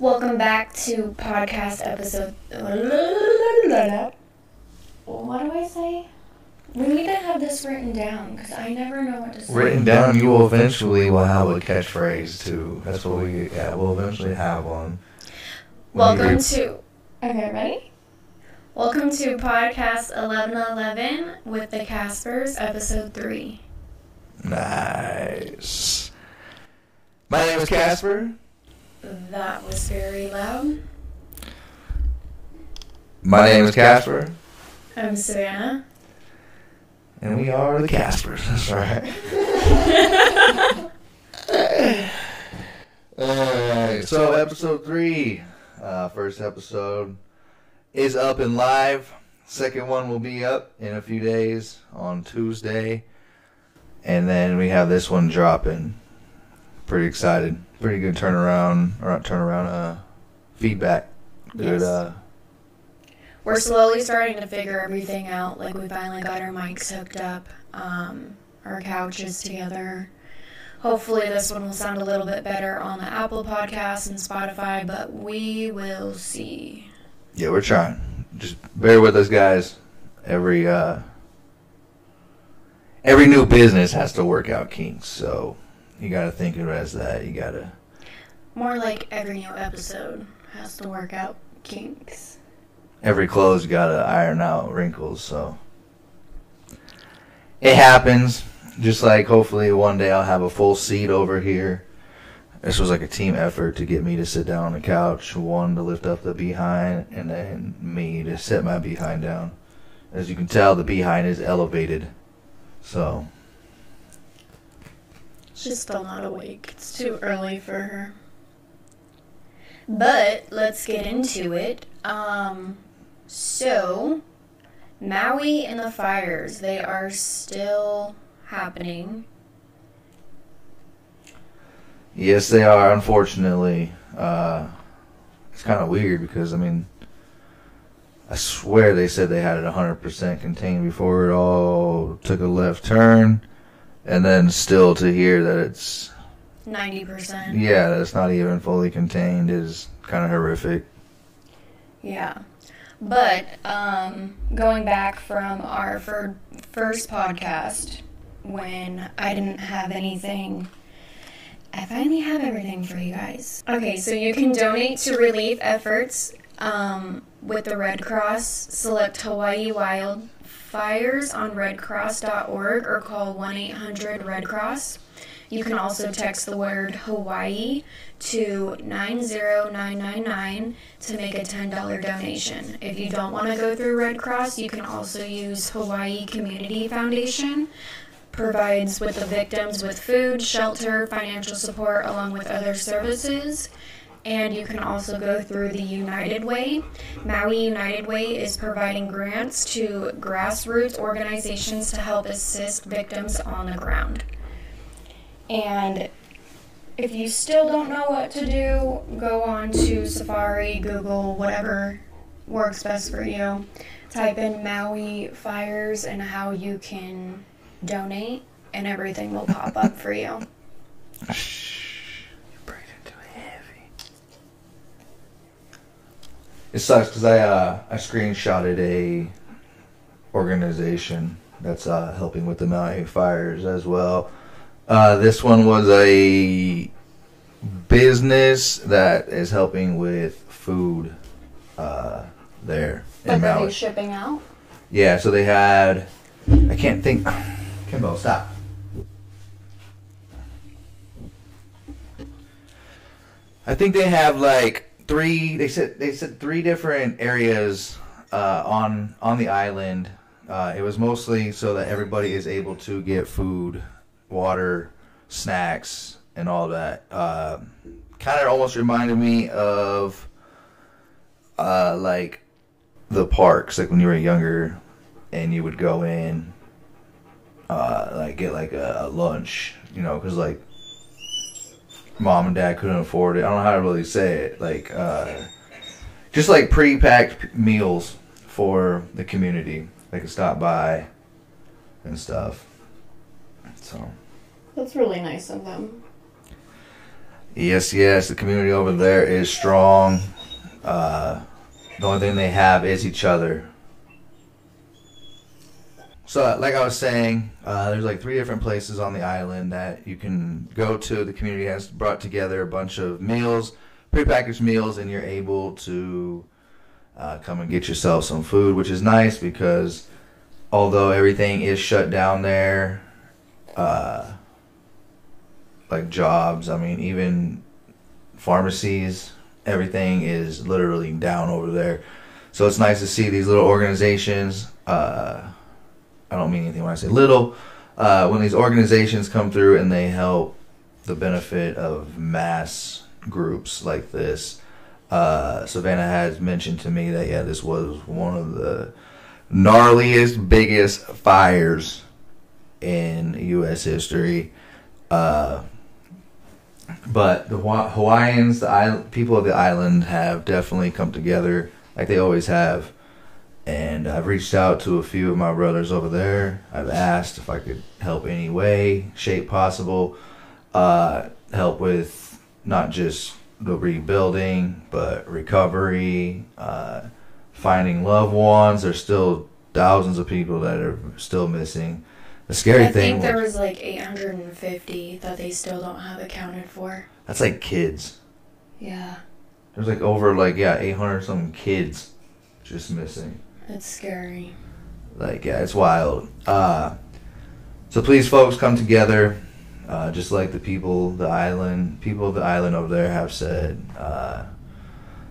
Welcome back to podcast episode. What do I say? We need to have this written down because I never know what to say. Written down, you will eventually will have a catchphrase too. That's what we yeah, we'll eventually have one. Welcome re- to. Okay, ready? Welcome to podcast 1111 with the Caspers, episode 3. Nice. My name is Casper. That was very loud. My name is Casper, I'm Savannah. and we are the Caspers. That's right. Alright, so episode three, uh, first episode is up and live. Second one will be up in a few days on Tuesday, and then we have this one dropping. Pretty excited. Pretty good turnaround or not turnaround. Uh, feedback. Good. Yes. Uh, We're slowly starting to figure everything out. Like, we finally got our mics hooked up, um, our couches together. Hopefully, this one will sound a little bit better on the Apple Podcasts and Spotify, but we will see. yeah, we're trying. Just bear with us, guys. Every uh, every new business has to work out kinks, so you got to think of it as that. You got to. More like every new episode has to work out kinks. every clothes got to iron out wrinkles, so it happens. Just like hopefully one day I'll have a full seat over here. This was like a team effort to get me to sit down on the couch, one to lift up the behind, and then me to set my behind down. As you can tell, the behind is elevated, so She's still not awake. It's too early for her. But let's get into it. Um, so Maui and the fires, they are still happening. yes, they are. Unfortunately, uh, it's kind of weird because I mean, I swear they said they had it 100% contained before it all took a left turn, and then still to hear that it's 90%. yeah, that it's not even fully contained is kind of horrific. Yeah. But um, going back from our fir- first podcast, when I didn't have anything, I finally have everything for you guys. Okay, so you can donate to relief efforts um, with the Red Cross. Select Hawaii Wildfires on redcross.org or call 1 800 Red Cross. You can also text the word Hawaii to 90999 to make a $10 donation. If you don't want to go through Red Cross, you can also use Hawaii Community Foundation. Provides with the victims with food, shelter, financial support, along with other services. And you can also go through the United Way. Maui United Way is providing grants to grassroots organizations to help assist victims on the ground. And if you still don't know what to do, go on to Safari, Google, whatever works best for you. Type in Maui fires and how you can donate, and everything will pop up for you. Shh, you're breathing too heavy. It sucks because I uh, I screenshotted a organization that's uh, helping with the Maui fires as well. Uh, this one was a business that is helping with food uh, there in Like, are Maui. they shipping out? Yeah, so they had. I can't think. Kimbo, stop. I think they have like three. They said they said three different areas uh, on on the island. Uh, it was mostly so that everybody is able to get food, water, snacks, and all that. Uh, kind of almost reminded me of uh, like the parks, like when you were younger, and you would go in, uh, like get like a, a lunch, you know, because like mom and dad couldn't afford it. I don't know how to really say it, like uh, just like pre-packed meals for the community. They could stop by and stuff. So That's really nice of them. Yes, yes, the community over there is strong. Uh, the only thing they have is each other. So, like I was saying, uh, there's like three different places on the island that you can go to. The community has brought together a bunch of meals, prepackaged meals, and you're able to uh, come and get yourself some food, which is nice because although everything is shut down there, uh, like jobs, I mean, even pharmacies, everything is literally down over there. So it's nice to see these little organizations. Uh, I don't mean anything when I say little. Uh, when these organizations come through and they help the benefit of mass groups like this. Uh, Savannah has mentioned to me that yeah, this was one of the gnarliest, biggest fires in U.S. history. Uh, but the Hawaiians, the island, people of the island, have definitely come together like they always have. And I've reached out to a few of my brothers over there. I've asked if I could help any way, shape possible, uh, help with not just the rebuilding, but recovery, uh, finding loved ones. There's still thousands of people that are still missing. The scary I thing. I think there was like 850 that they still don't have accounted for. That's like kids. Yeah. There's like over like yeah 800 something kids just missing. It's scary. Like yeah, it's wild. Uh, so please, folks, come together. Uh, just like the people, the island, people of the island over there have said, uh,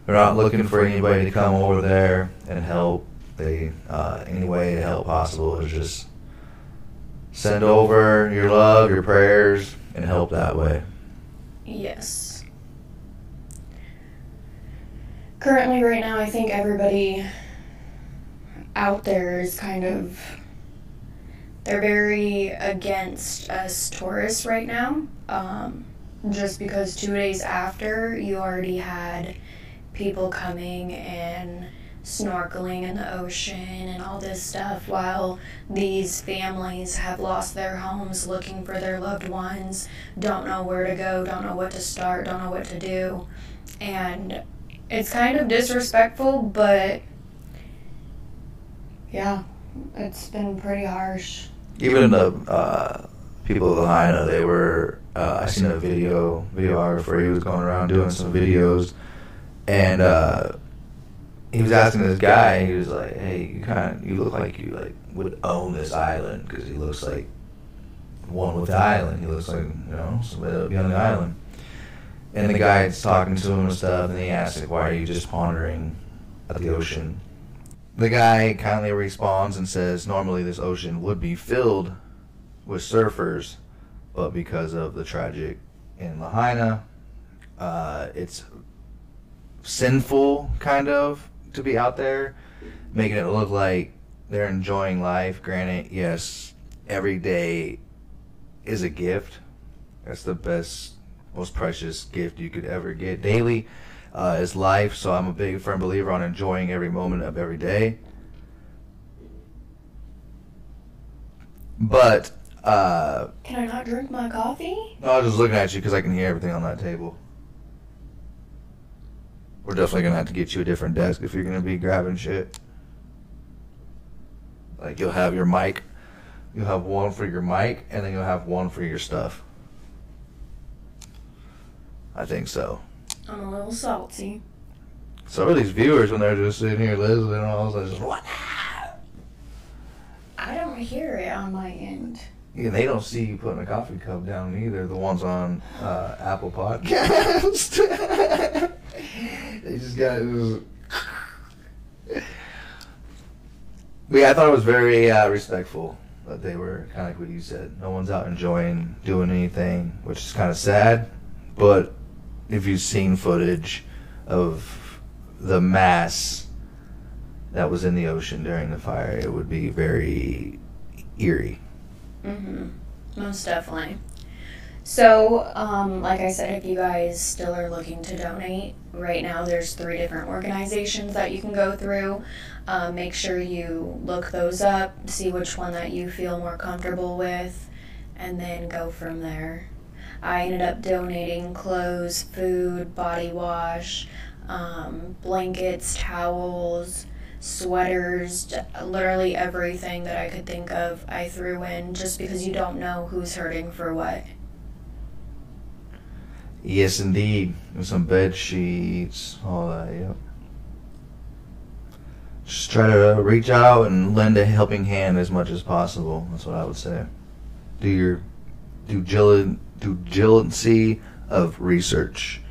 they're not looking for anybody to come over there and help. They uh, any way to help possible is just send over your love, your prayers, and help that way. Yes. Currently, right now, I think everybody out there is kind of. They're very against us tourists right now. Um, just because two days after, you already had people coming and snorkeling in the ocean and all this stuff while these families have lost their homes looking for their loved ones, don't know where to go, don't know what to start, don't know what to do. And it's kind of disrespectful, but yeah, it's been pretty harsh. Even the uh, people of the Lahaina, they were. Uh, I seen a video videographer. He was going around doing some videos, and uh, he was asking this guy. He was like, "Hey, you kind of you look like you like would own this island because he looks like one with the island. He looks like you know somebody be on the island." And the guy's talking to him and stuff, and he asks, like, "Why are you just pondering at the ocean?" The guy kindly responds and says, "Normally this ocean would be filled with surfers, but because of the tragic in Lahaina, uh, it's sinful, kind of, to be out there, making it look like they're enjoying life. Granted, yes, every day is a gift. That's the best, most precious gift you could ever get. Daily uh, is life, so I'm a big firm believer on enjoying every moment of every day. But uh, Can I not drink my coffee? no, I was just looking at you because I can hear everything on that table. We're definitely gonna have to get you a different desk if you're gonna be grabbing shit. Like you'll have your mic, you'll have one for your mic, and then you'll have one for your stuff. I think so. I'm a little salty. Some of these viewers when they're just sitting here listening and all this, just what? I don't hear it on my end. Yeah, they don't see you putting a coffee cup down either. The ones on uh, Apple Podcast. they just got. But yeah, I thought it was very uh, respectful that they were kind of like what you said. No one's out enjoying doing anything, which is kind of sad. But if you've seen footage of the mass that was in the ocean during the fire, it would be very eerie. Mm-hmm. Most definitely. So, um, like I said, if you guys still are looking to donate, right now there's three different organizations that you can go through. Um, make sure you look those up, see which one that you feel more comfortable with, and then go from there. I ended up donating clothes, food, body wash, um, blankets, towels, sweaters, literally everything that I could think of, I threw in just because you don't know who's hurting for what. Yes, indeed. Some bed sheets, all that. Yep. Just try to reach out and lend a helping hand as much as possible. That's what I would say. Do your due diligence, due diligence of research.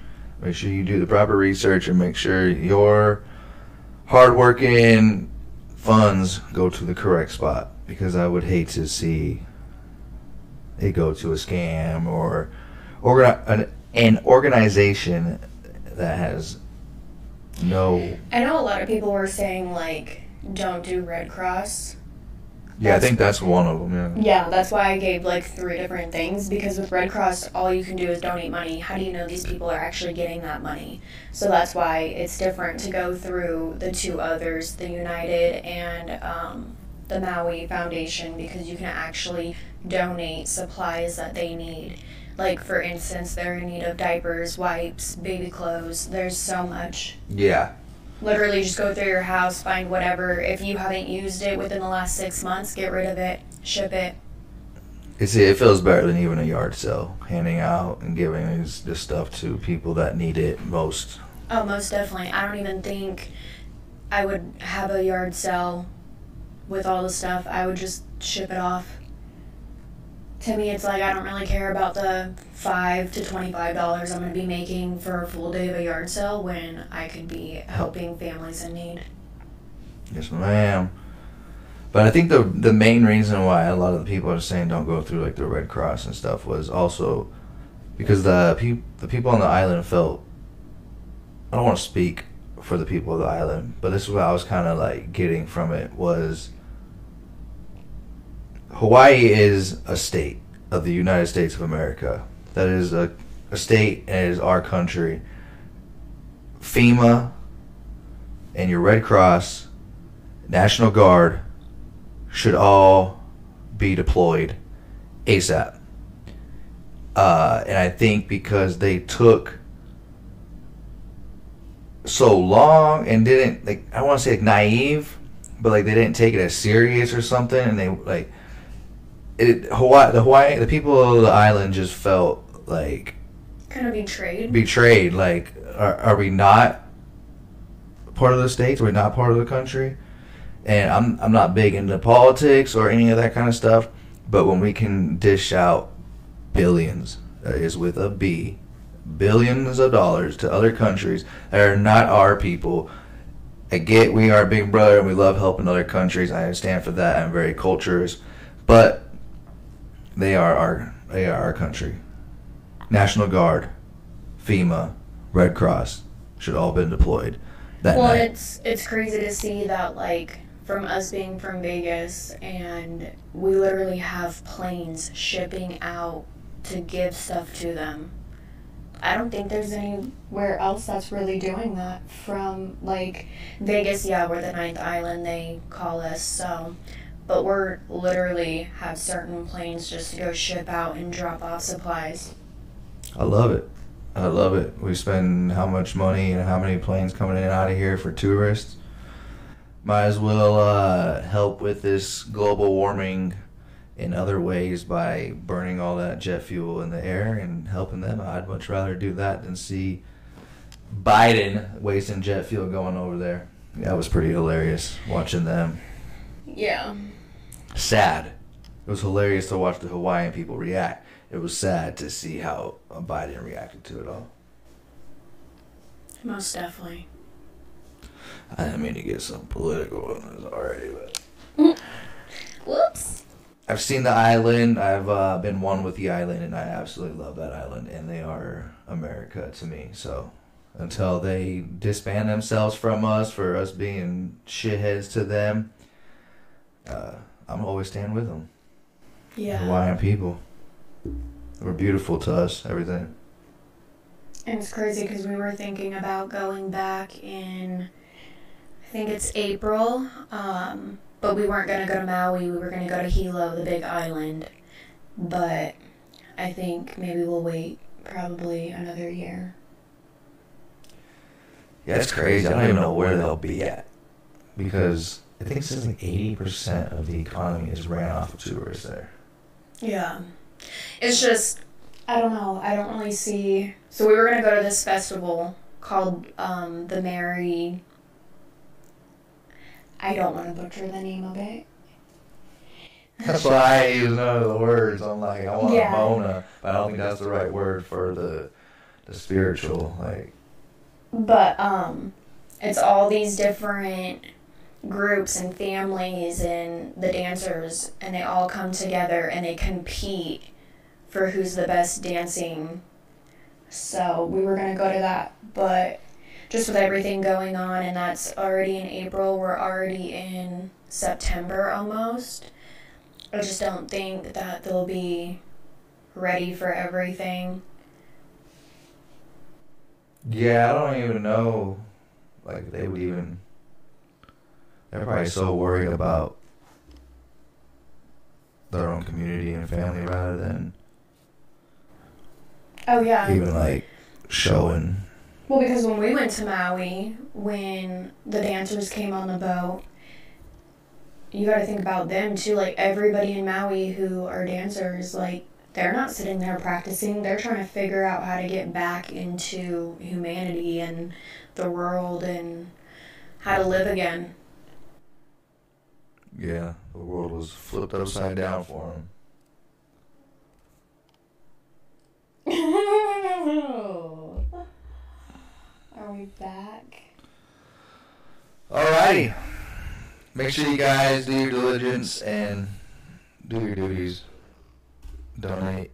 Make sure you do the proper research and make sure your hardworking funds go to the correct spot. Because I would hate to see it go to a scam or an, an organization that has no. I know a lot of people were saying, like, don't do Red Cross. Yeah, I think that's one of them. Yeah. Yeah, that's why I gave like three different things because with Red Cross, all you can do is donate money. How do you know these people are actually getting that money? So that's why it's different to go through the two others, the United and um, the Maui Foundation, because you can actually donate supplies that they need. Like, for instance, they're in need of diapers, wipes, baby clothes. There's so much. Yeah. Literally, just go through your house, find whatever. If you haven't used it within the last six months, get rid of it, ship it. You see, it feels better than even a yard sale, handing out and giving this, this stuff to people that need it most. Oh, most definitely. I don't even think I would have a yard sale with all the stuff. I would just ship it off. To me, it's like I don't really care about the five to twenty-five dollars I'm going to be making for a full day of a yard sale when I could be helping families in need. Yes, ma'am. But I think the the main reason why a lot of the people are saying don't go through like the Red Cross and stuff was also because the pe- the people on the island felt. I don't want to speak for the people of the island, but this is what I was kind of like getting from it was. Hawaii is a state of the United States of America. That is a, a state and is our country. FEMA and your Red Cross, National Guard should all be deployed ASAP. Uh, and I think because they took so long and didn't like I want to say like naive, but like they didn't take it as serious or something, and they like it Hawaii the Hawaii the people of the island just felt like Kind of betrayed. betrayed. Like, are, are we not part of the states? Are we not part of the country? And I'm I'm not big into politics or any of that kind of stuff, but when we can dish out billions, that is with a B, billions of dollars to other countries that are not our people. I get we are a big brother and we love helping other countries. I understand for that. I'm very cultures. but they are our they are our country. National Guard, FEMA, Red Cross should all been deployed that well, night. it's it's crazy to see that like from us being from Vegas and we literally have planes shipping out to give stuff to them. I don't think there's anywhere else that's really doing that. From like Vegas, yeah, we're the ninth island they call us, so but we're literally have certain planes just to go ship out and drop off supplies. I love it. I love it. We spend how much money and how many planes coming in and out of here for tourists. Might as well uh, help with this global warming in other ways by burning all that jet fuel in the air and helping them. I'd much rather do that than see Biden wasting jet fuel going over there. That was pretty hilarious watching them. Yeah. Sad. It was hilarious to watch the Hawaiian people react. It was sad to see how Biden reacted to it all. Most definitely. I didn't mean to get some political on this already, but Whoops. I've seen the island. I've uh, been one with the island, and I absolutely love that island. And they are America to me. So until they disband themselves from us for us being shitheads to them, uh, I'm always stand with them. Yeah. Hawaiian people. We're beautiful to us. Everything. And it's crazy because we were thinking about going back in, I think it's April, um, but we weren't going to go to Maui. We were going to go to Hilo, the big island. But I think maybe we'll wait probably another year. Yeah, it's crazy. I don't even know where they'll be at because I think it says like eighty percent of the economy is ran off of tourists there. Yeah. It's just, I don't know. I don't really see. So we were going to go to this festival called um, the Merrie. I don't want to butcher the name of it. That's why I use none of the words. I'm like, I want Yeah. Mona, but I don't think that's the right word for the the spiritual. Like, But um, it's all these different groups and families and the dancers, and they all come together and they compete for who's the best dancing. So we were gonna go to that, but just with everything going on, and that's already in April. We're already in September almost. I just don't think that they'll be ready for everything. yeah, I don't even know. Like, they would even. They're probably so worried about their own community and family rather than Oh yeah. even like showing. Well, because when we went to Maui, when the dancers came on the boat, you got to think about them too. Like everybody in Maui who are dancers, like they're not sitting there practicing. They're trying to figure out how to get back into humanity and the world and how to live again. Yeah, the world was flipped upside down for him. Are we back? Alrighty. Make sure you guys do your diligence and do your duties. Donate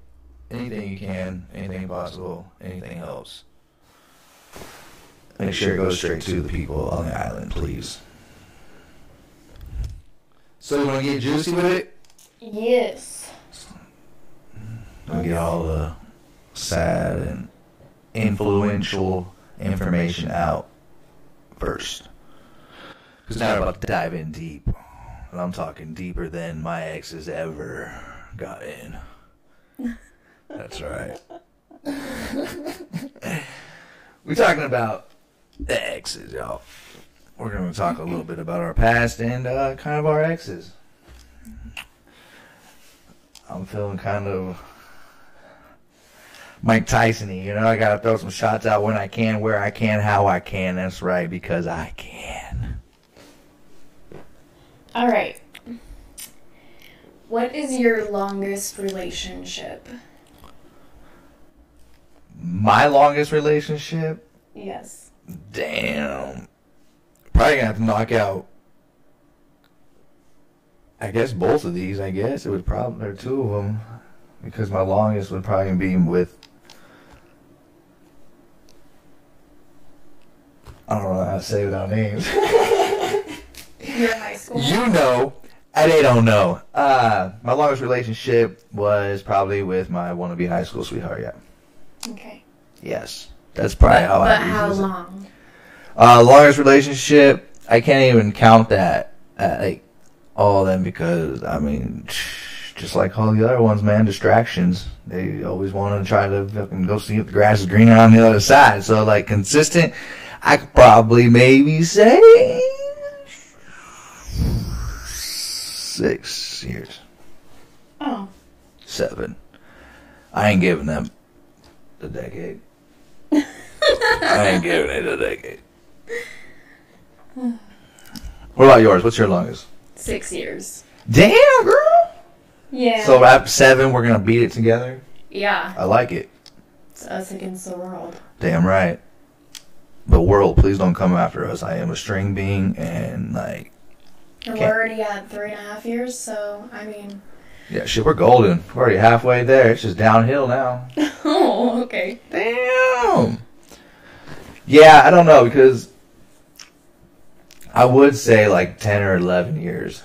anything you can, anything possible, anything helps. Make sure it goes straight to the people on the island, please. So you want to get juicy with it? Yes. We'll get all the sad and influential information out first. Because now we're about to dive in deep. And I'm talking deeper than my exes ever got in. That's right. we're talking about the exes, y'all. We're going to talk a little bit about our past and uh, kind of our exes. I'm feeling kind of Mike Tyson you know, I gotta throw some shots out when I can, where I can, how I can. That's right, because I can. All right. What is your longest relationship? My longest relationship, Yes. damn. Probably gonna have to knock out. I guess both of these. I guess it would probably are two of them, because my longest would probably be with. I don't know how to say without names. Your high school. You know, and they don't know. Uh, my longest relationship was probably with my wannabe high school sweetheart. Yeah, Okay. yes, that's probably how but I. how use it. Uh, longest relationship, I can't even count that. Uh, like all of them because I mean, just like all the other ones, man, distractions. They always want to try to fucking go see if the grass is greener on the other side. So like consistent, I could probably maybe say six years, Oh. seven. I ain't giving them the decade. I ain't giving it a decade. What about yours? What's your longest? Six years. Damn, girl. Yeah. So at seven, we're gonna beat it together. yeah. I like it. It's us against the world. Damn right. But world, please don't come after us. I am a string being, and like, And we're already at three and a half years, so I mean. yeah, shit, we're golden. We're already halfway there. It's just downhill now. oh, okay. Damn. Yeah, I don't know because I would say like ten or eleven years,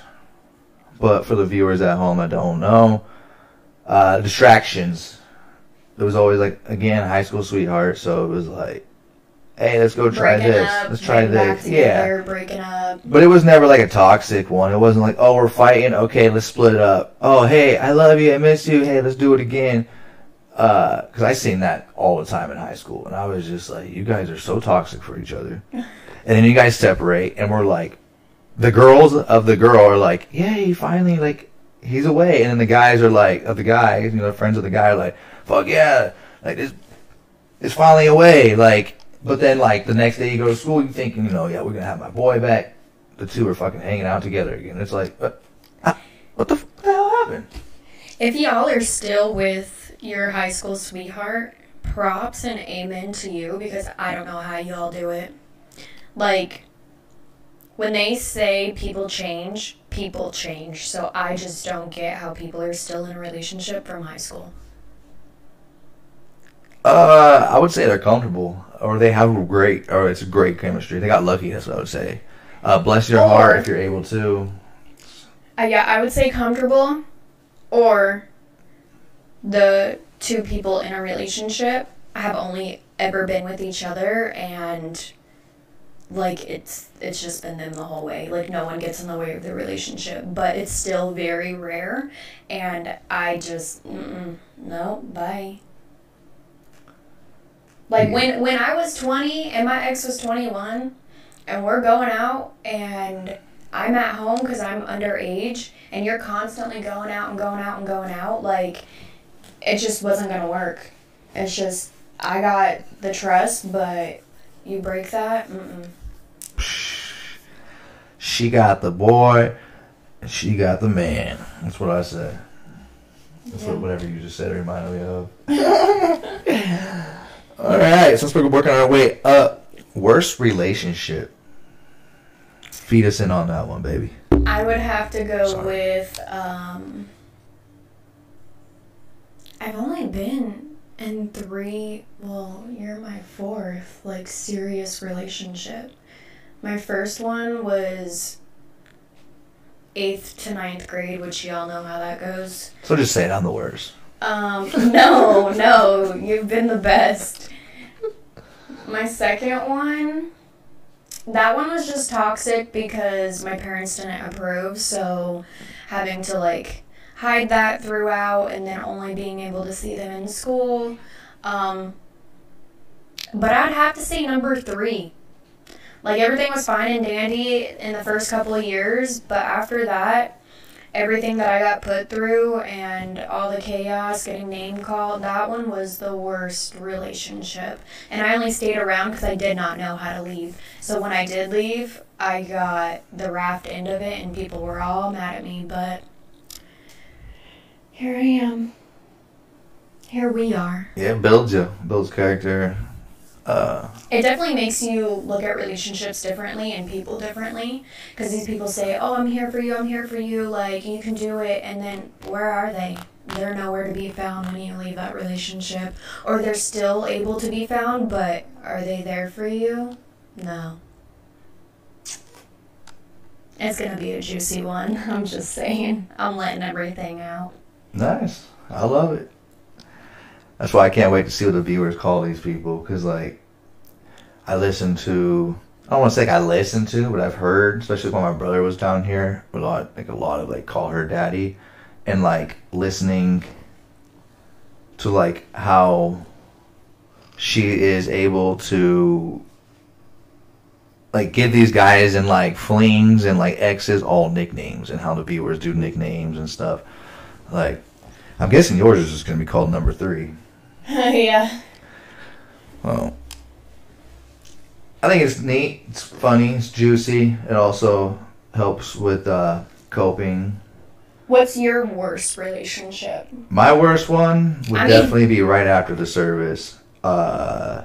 but for the viewers at home, I don't know. Uh, distractions. It was always like again high school sweetheart, so it was like, hey, let's go try breaking this. up, let's try this. Yeah. breaking up. But it was never like a toxic one. It wasn't like, oh, we're fighting. Okay, let's split it up. Oh, hey, I love you. I miss you. Hey, let's do it again. because I seen that all the time in high school, and I was just like, you guys are so toxic for each other. and then you guys separate, and we're like, the girls of the girl are like, yay, finally, like he's away, and then the guys are like, of the guys, you know, friends of the guy are like, fuck yeah, like this, it's finally away, like. But then, like the next day you go to school, you thinking, you know, yeah, we're gonna have my boy back. The two are fucking hanging out together again. It's like, what the, f- the hell happened? If y'all are still with your high school sweetheart, props and amen to you because I don't know how y'all do it. Like, when they say people change, people change. So I just don't get how people are still in a relationship from high school. Uh, I would say they're comfortable, or they have great, or it's great chemistry. They got lucky. That's what I would say. Uh, bless your Or- heart if you're able to. Uh, yeah, I would say comfortable, or the two people in a relationship have only ever been with each other and like it's it's just been them the whole way. Like no one gets in the way of the relationship but it's still very rare. And i just no bye. Like when when i was 20 and my ex was 21 and we're going out and i'm at home because i'm underage and you're constantly going out and going out and going out like it just wasn't gonna work. It's just i got the trust but you break that mm-mm. She got the boy, and she got the man. That's what I said. That's Yeah. what whatever you just said reminded me of. All right, since we're working our way up, worst relationship. Feed us in on that one, baby. I would have to go Sorry. with um I've only been in three well, you're my fourth, like serious relationship. My first one was eighth to ninth grade, which y'all know how that goes. So just say it. I'm the worst. Um, no, no, you've been the best. My second one, that one was just toxic because my parents didn't approve, so having to like hide that throughout and then only being able to see them in school. Um, but I'd have to say number three. Like everything was fine and dandy in the first couple of years, but after that, everything that I got put through and all the chaos, getting name called, that one was the worst relationship. And I only stayed around because I did not know how to leave. So when I did leave, I got the raft end of it, and people were all mad at me. But here I am. Here we are. Yeah, builds you, builds character. Uh, It definitely makes you look at relationships differently and people differently. Because these people say, "Oh, I'm here for you. I'm here for you. Like you can do it," and then where are they? They're nowhere to be found when you leave that relationship, or they're still able to be found, but are they there for you? No. It's gonna be a juicy one. I'm just saying. I'm letting everything out. Nice. I love it. That's why I can't wait to see what the viewers call these people. Because, like, I listen to. I don't want to say like I listen to, but I've heard, especially when my brother was down here, a lot, like a lot of like call her daddy, and like listening to like how she is able to like give these guys and like flings and like exes all nicknames and how the viewers do nicknames and stuff. Like, I'm guessing yours is just gonna be called number three. yeah. Well, I think it's neat. It's funny. It's juicy. It also helps with uh, coping. What's your worst relationship? My worst one would I mean- definitely be right after the service. Uh,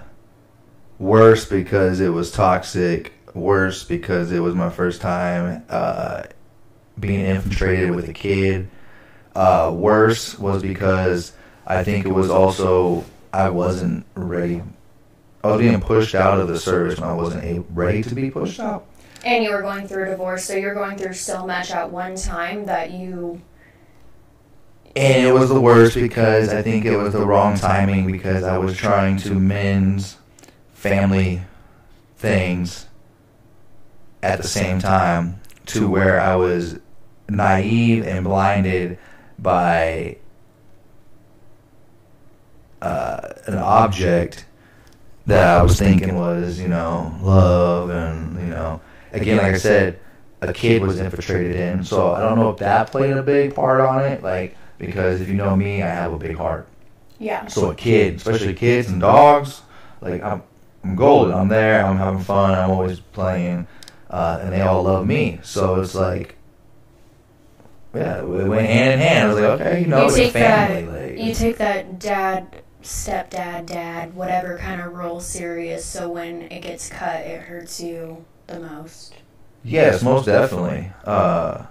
worse because it was toxic. Worse because it was my first time uh, being infiltrated with a kid. Uh, worse was because I think it was also I wasn't ready. I was being pushed out of the service when I wasn't a- ready to be pushed out. And you were going through a divorce, so you're going through so much at one time that you. And it was the worst because I think it was the wrong timing because I was trying to mend family things at the same time to where I was naive and blinded by uh, an object that I was thinking was, you know, love and, you know, again, like I said, a kid was infiltrated in. So I don't know if that played a big part on it, like, because if you know me, I have a big heart. Yeah. So a kid, especially kids and dogs, like, I'm, I'm golden. I'm there, I'm having fun, I'm always playing, uh, and they all love me. So it's like, yeah, it went hand in hand. I was like, okay, you know, you it's take family. that. like, You take that dad, stepdad, dad, whatever kind of role serious. So when it gets cut, it hurts you the most. yes, most definitely. Uh,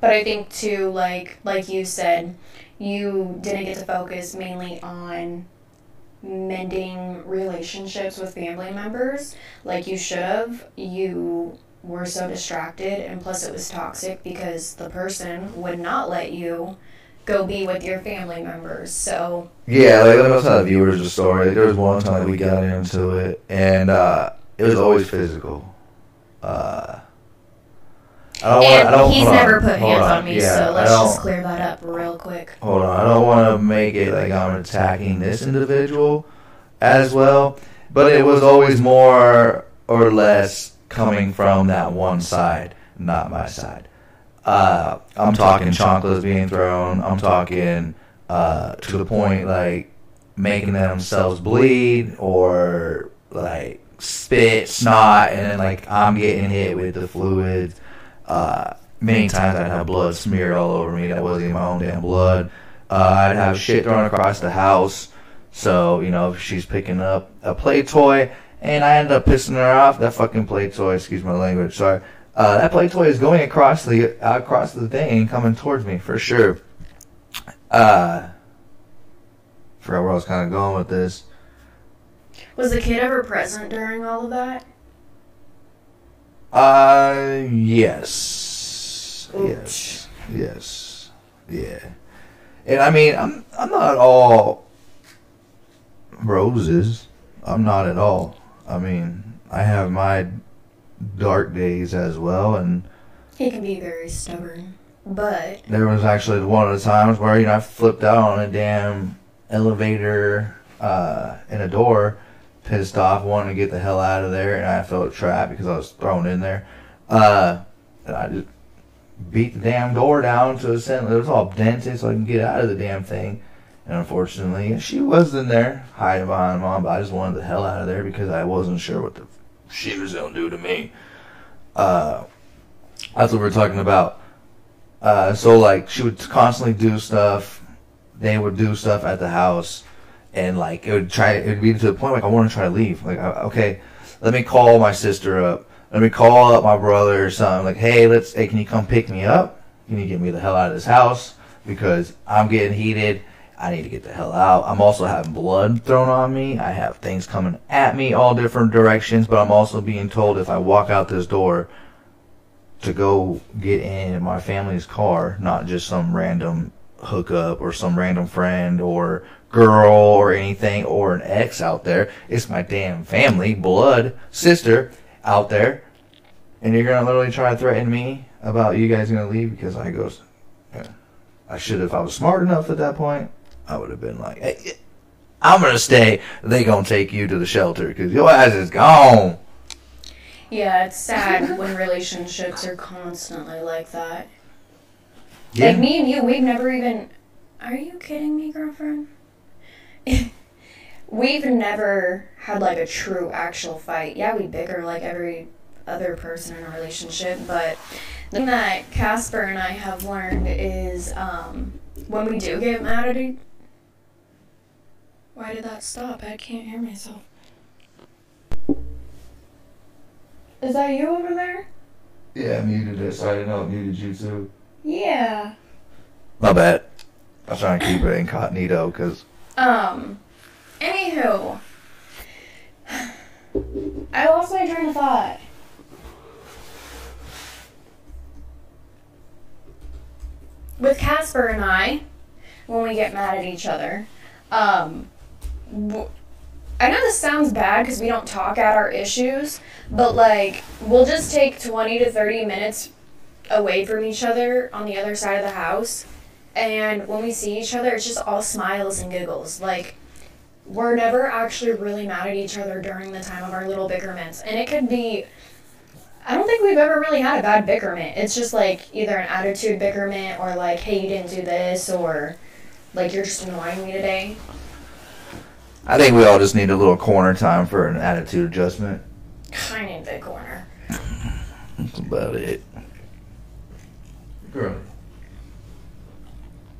But I think too, like like you said, you didn't get to focus mainly on mending relationships with family members like you should have. You were so distracted, and plus it was toxic because the person would not let you go be with your family members. So Yeah, like let me tell the viewers a story. There was one time we got into it, and uh, it was always physical. Uh, I don't want. I and don't. he's never on, put hands on. on me, Yeah, so let's just clear that up real quick. Hold on, I don't want to make it like I'm attacking this individual as well, but it was always more or less coming from that one side, not my side. Uh, I'm talking chocolates being thrown. I'm talking uh, to the point like making themselves bleed or like spit, snot, and then like I'm getting hit with the fluids. Uh, many times I'd have blood smeared all over me that wasn't even my own damn blood. Uh, I'd have shit thrown across the house. So, you know, if she's picking up a play toy and I end up pissing her off, that fucking play toy, excuse my language, sorry. Uh, that play toy is going across the across the thing and coming towards me for sure. Uh, forgot where I was kind of going with this. Was the kid ever present during all of that? Uh, yes, Ouch. yes, yes, yeah. And I mean, I'm I'm not all roses. I'm not at all. I mean, I have my dark days as well, and He can be very stubborn, but there was actually one of the times where you know I flipped out on a damn elevator uh, in a door, pissed off, wanting to get the hell out of there, and I felt trapped because I was thrown in there. Uh, and I just beat the damn door down to a cent. It was all dented, so I can get out of the damn thing. Unfortunately, she was in there hiding behind mom, but I just wanted the hell out of there because I wasn't sure what the she was gonna do to me. Uh, that's what we're talking about. Uh, so like she would constantly do stuff. They would do stuff at the house, and like it would try. It would be to the point like I want to try to leave. Like okay, let me call my sister up. Let me call up my brother or something. Like hey, let's. Hey, can you come pick me up? Can you get me the hell out of this house because I'm getting heated. I need to get the hell out. I'm also having blood thrown on me. I have things coming at me all different directions, but I'm also being told if I walk out this door to go get in my family's car, not just some random hookup or some random friend or girl or anything or an ex out there. It's my damn family, blood, sister out there. And you're gonna literally try to threaten me about you guys gonna leave because I goes. I should if I was smart enough at that point. I would have been like, hey, I'm gonna stay. They gonna take you to the shelter because your ass is gone. yeah, it's sad when relationships are constantly like that. Yeah. Like me and you, we've never even. Are you kidding me, girlfriend? we've never had like a true actual fight. Yeah, we bicker like every other person in a relationship, but the thing that Casper and I have learned is um, when we do get mad at each. Why did that stop? I can't hear myself. Is that you over there? Yeah, I muted this. I didn't know it muted you too. Yeah. My bad. I was trying to keep it incognito because Um, anywho, I lost my train of thought. With Casper and I, when we get mad at each other, um, w- I know this sounds bad because we don't talk out our issues, but like, we'll just take 20 to 30 minutes away from each other on the other side of the house and when we see each other, it's just all smiles and giggles. Like, we're never actually really mad at each other during the time of our little bickerments. And it could be I don't think we've ever really had a bad bickerment. It's just like either an attitude bickerment or like, hey, you didn't do this or like you're just annoying me today. I think we all just need a little corner time for an attitude adjustment. I need the corner. That's about it. Girl.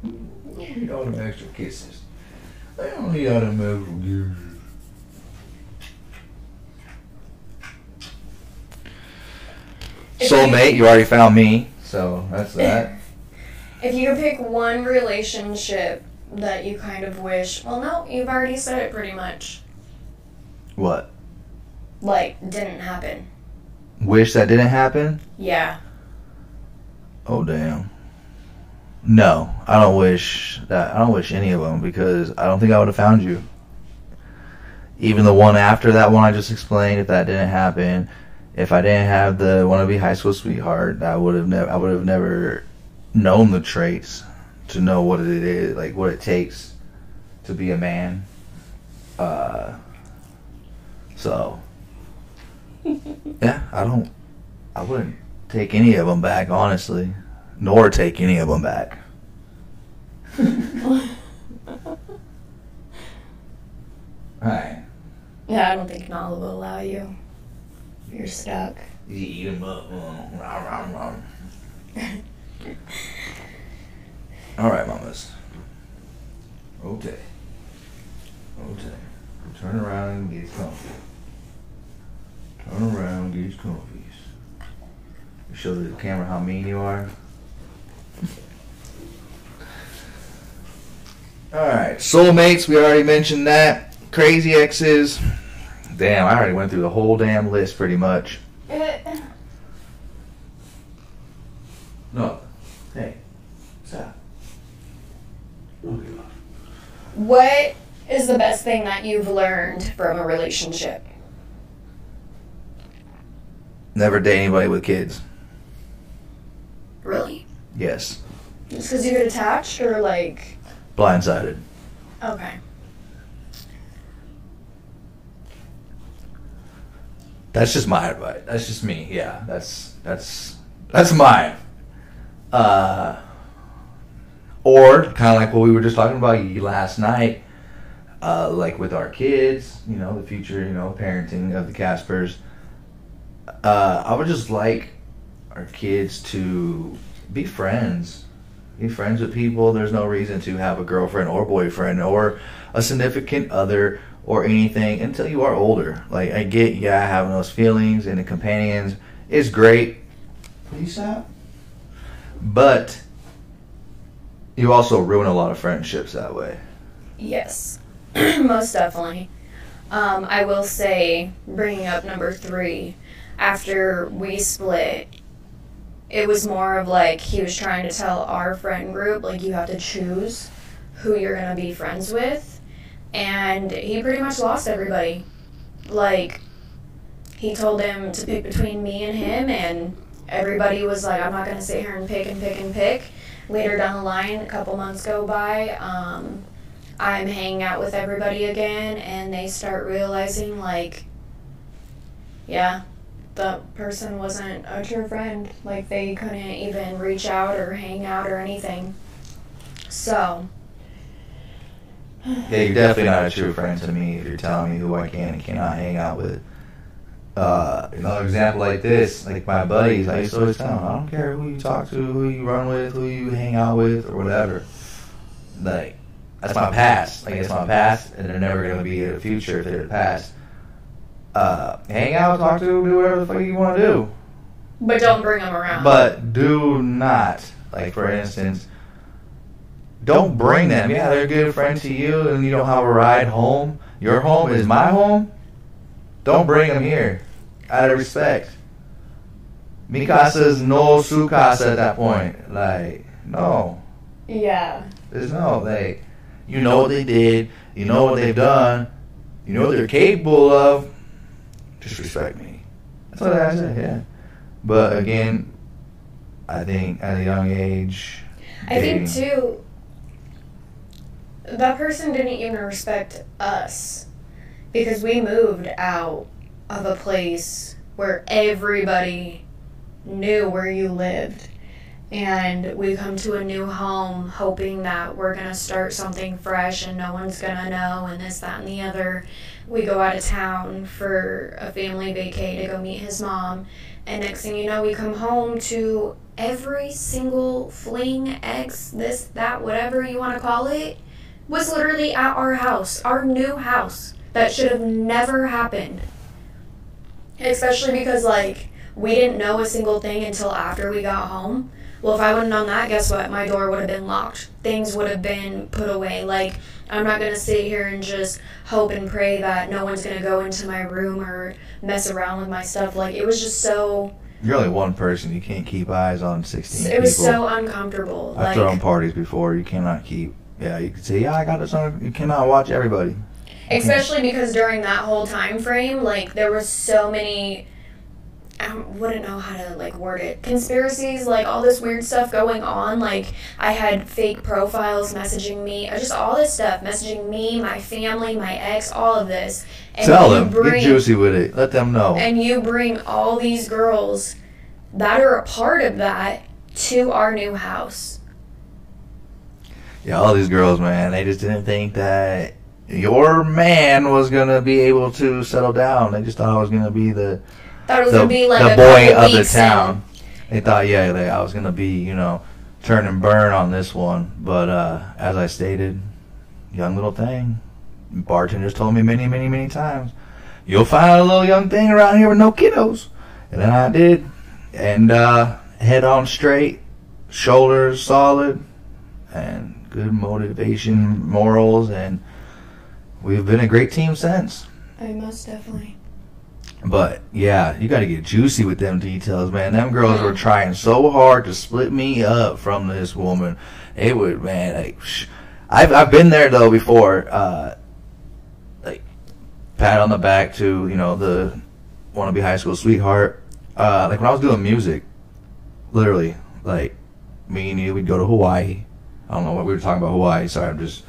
I need all them extra kisses. I don't need all them extra kisses. Soulmate, you already found me, so that's that. If you could pick one relationship that you kind of wish, well, no, you've already said it pretty much. What? Like, didn't happen. Wish that didn't happen? Yeah. Oh damn. No, I don't wish that. I don't wish any of them because I don't think I would have found you. Even the one after that one I just explained, if that didn't happen, if I didn't have the wannabe high school sweetheart, I would have never. I would have never known the traits to know what it is, like what it takes to be a man. Uh. So. Yeah, I don't. I wouldn't take any of them back, honestly, nor take any of them back. Right. Yeah, I don't think Nala will allow you. You're stuck. Eat them up. All right, mamas. Okay. Okay. Turn around and get comfy. Turn around and get comfy. Show the camera how mean you are. Alright, soulmates, we already mentioned that. Crazy exes. Damn, I already went through the whole damn list pretty much. No. Hey. What is the best thing that you've learned from a relationship? Never date anybody with kids. Really? Yes. Just because you get attached or like. Blindsided. Okay. That's just my advice. That's just me. Yeah, that's that's that's mine. Uh, or kind of like what we were just talking about last night, uh, like with our kids. You know, the future. You know, parenting of the Caspers. Uh, I would just like our kids to be friends. Be friends with people. There's no reason to have a girlfriend or boyfriend or a significant other or anything until you are older. Like I get, yeah, having those feelings and the companions is great. Please stop. But you also ruin a lot of friendships that way. Yes, most definitely. Um, I will say, bringing up number three, after we split, it was more of like he was trying to tell our friend group, like, you have to choose who you're going to be friends with. And he pretty much lost everybody. Like, he told them to pick between me and him, and everybody was like, I'm not going to sit here and pick and pick and pick. Later down the line, a couple months go by, um, I'm hanging out with everybody again, and they start realizing, like, yeah, the person wasn't a true friend. Like, they couldn't even reach out or hang out or anything. So, Yeah, you're definitely not a true friend to me if you're telling me who I can and cannot hang out with. Uh, another example like this, like my buddies, I used to always tell them, I don't care who you talk to, who you run with, who you hang out with, or whatever. Like, that's my past. Like, it's my past, and they're never going to be in the future if they're the past. Uh, hang out, talk to, do whatever the fuck you want to do. but don't bring them around. But do not, like for instance, don't bring them. Yeah, they're good friend to you, and you don't have a ride home. Your home is my home. Don't bring them here, out of respect. Mikasa's no Sukasa at that point. Like, no, yeah. there's no like. You know what they did. You know what they've done. You know what they're capable of. Just respect me. That's what I said. Yeah. But again, I think at a young age, I think too. that person didn't even respect us because we moved out of a place where everybody knew where you lived. And we come to a new home hoping that we're going to start something fresh and no one's going to know and this that and the other. We go out of town for a family vacay to go meet his mom. And next thing you know we come home to every single fling ex this that whatever you want to call it was literally at our house our new house. That should have never happened especially because like we didn't know a single thing until after we got home well, if I would have known that, guess what? My door would have been locked. Things would have been put away. Like, I'm not to sit here and just hope and pray that no one's to go into my room or mess around with my stuff. Like, it was just so. You're only one person. You can't keep eyes on 16 It people. was so uncomfortable. I've like, thrown parties before. You cannot keep. Yeah, you can say, yeah, I got this on. You cannot watch everybody. Especially because during that whole time frame, like, there was so many. I wouldn't know how to like word it. Conspiracies, like all this weird stuff going on. Like I had fake profiles messaging me, uh, just all this stuff messaging me, my family, my ex, all of this. And Tell them. bring, Get juicy with it. Let them know. And you bring all these girls that are a part of that to our new house. Yeah, all these girls, man, they just didn't think that your man was gonna be able to settle down. They just thought I was gonna be the Thought it was the, gonna be like the a boy of the town. They thought, yeah, they, I was gonna be, you know, turn and burn on this one. But uh, as I stated, young little thing. Bartenders told me many, many, many times, you'll find a little young thing around here with no kiddos. And then I did, and uh, head on straight, shoulders solid, and good motivation, morals, and we've been a great team since. I most definitely. But yeah, you got to get juicy with them details, man. Them girls were trying so hard to split me up from this woman. It would, man. Like, I've I've been there though before. Uh, like, pat on the back to you know the wannabe high school sweetheart. Uh, like when I was doing music, literally, like me and you, we'd go to Hawaii. I don't know what we were talking about Hawaii. Sorry, I'm just